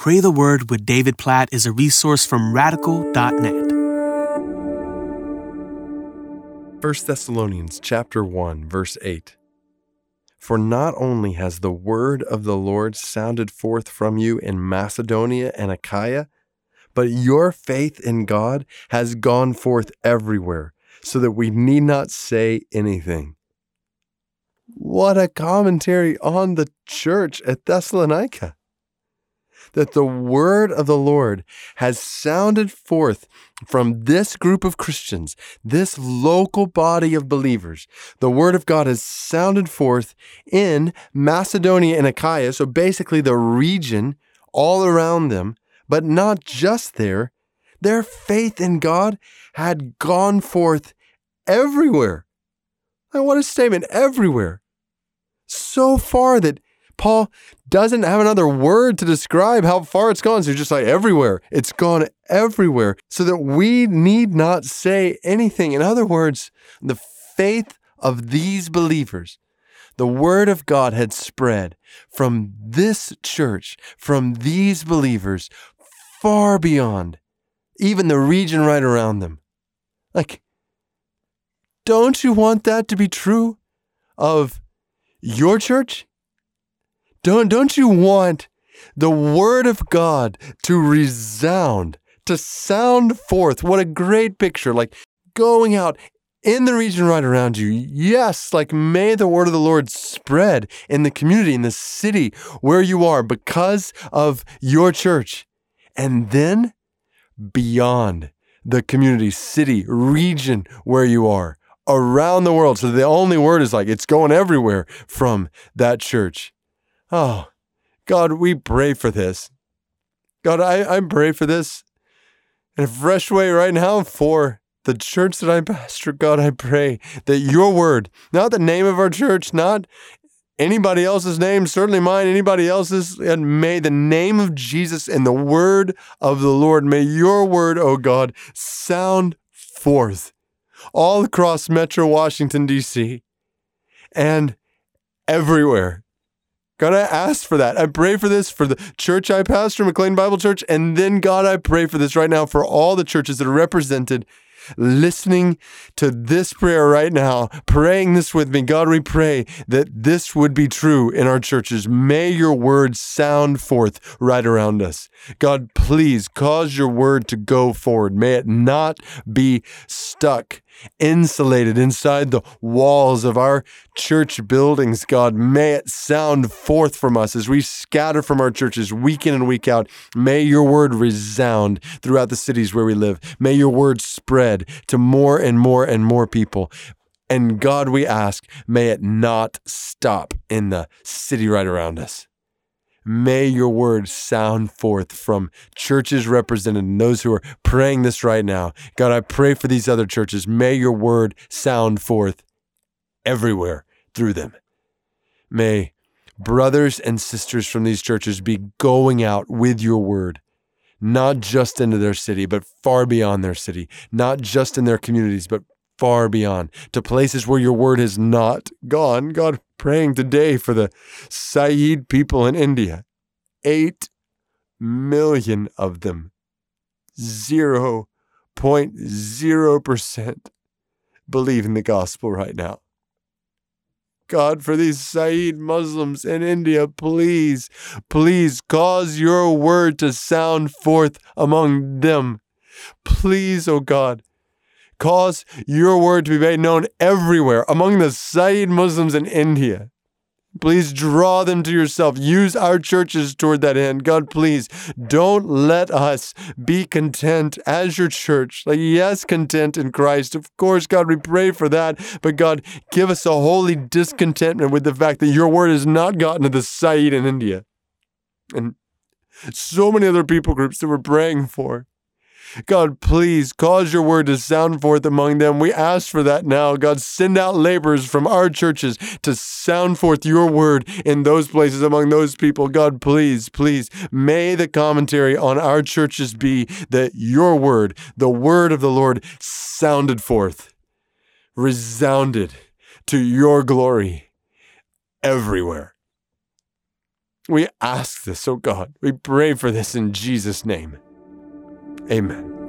Pray the Word with David Platt is a resource from radical.net. 1 Thessalonians chapter 1 verse 8 For not only has the word of the Lord sounded forth from you in Macedonia and Achaia but your faith in God has gone forth everywhere so that we need not say anything what a commentary on the church at Thessalonica. That the word of the Lord has sounded forth from this group of Christians, this local body of believers. The word of God has sounded forth in Macedonia and Achaia, so basically the region all around them, but not just there. Their faith in God had gone forth everywhere. And what a statement everywhere. So far that Paul doesn't have another word to describe how far it's gone. So he's just like everywhere. It's gone everywhere. So that we need not say anything. In other words, the faith of these believers, the word of God had spread from this church, from these believers, far beyond even the region right around them. Like, don't you want that to be true of your church? Don't, don't you want the word of God to resound, to sound forth? What a great picture, like going out in the region right around you. Yes, like may the word of the Lord spread in the community, in the city where you are because of your church. And then beyond the community, city, region where you are around the world. So the only word is like it's going everywhere from that church. Oh, God, we pray for this. God, I, I pray for this in a fresh way right now for the church that I pastor. God, I pray that your word, not the name of our church, not anybody else's name, certainly mine, anybody else's, and may the name of Jesus and the word of the Lord, may your word, oh God, sound forth all across Metro Washington, D.C., and everywhere. God, I ask for that. I pray for this for the church I pastor, McLean Bible Church. And then, God, I pray for this right now for all the churches that are represented listening to this prayer right now, praying this with me. God, we pray that this would be true in our churches. May your word sound forth right around us. God, please cause your word to go forward. May it not be stuck insulated inside the walls of our church buildings, God. May it sound forth from us as we scatter from our churches week in and week out. May your word resound throughout the cities where we live. May your word spread to more and more and more people. And God, we ask, may it not stop in the city right around us. May your word sound forth from churches represented and those who are praying this right now. God, I pray for these other churches. May your word sound forth everywhere through them. May brothers and sisters from these churches be going out with your word, not just into their city, but far beyond their city, not just in their communities, but far beyond to places where your word has not gone. God, praying today for the Saeed people in India. Eight million of them. 0.0% believe in the gospel right now. God, for these Saeed Muslims in India, please, please cause your word to sound forth among them. Please, O oh God, Cause your word to be made known everywhere among the Saeed Muslims in India. Please draw them to yourself. Use our churches toward that end. God, please don't let us be content as your church. Like, yes, content in Christ. Of course, God, we pray for that. But God, give us a holy discontentment with the fact that your word has not gotten to the Saeed in India. And so many other people groups that we're praying for. God, please cause your word to sound forth among them. We ask for that now. God, send out laborers from our churches to sound forth your word in those places among those people. God, please, please, may the commentary on our churches be that your word, the word of the Lord, sounded forth, resounded to your glory everywhere. We ask this, oh God. We pray for this in Jesus' name. Amen.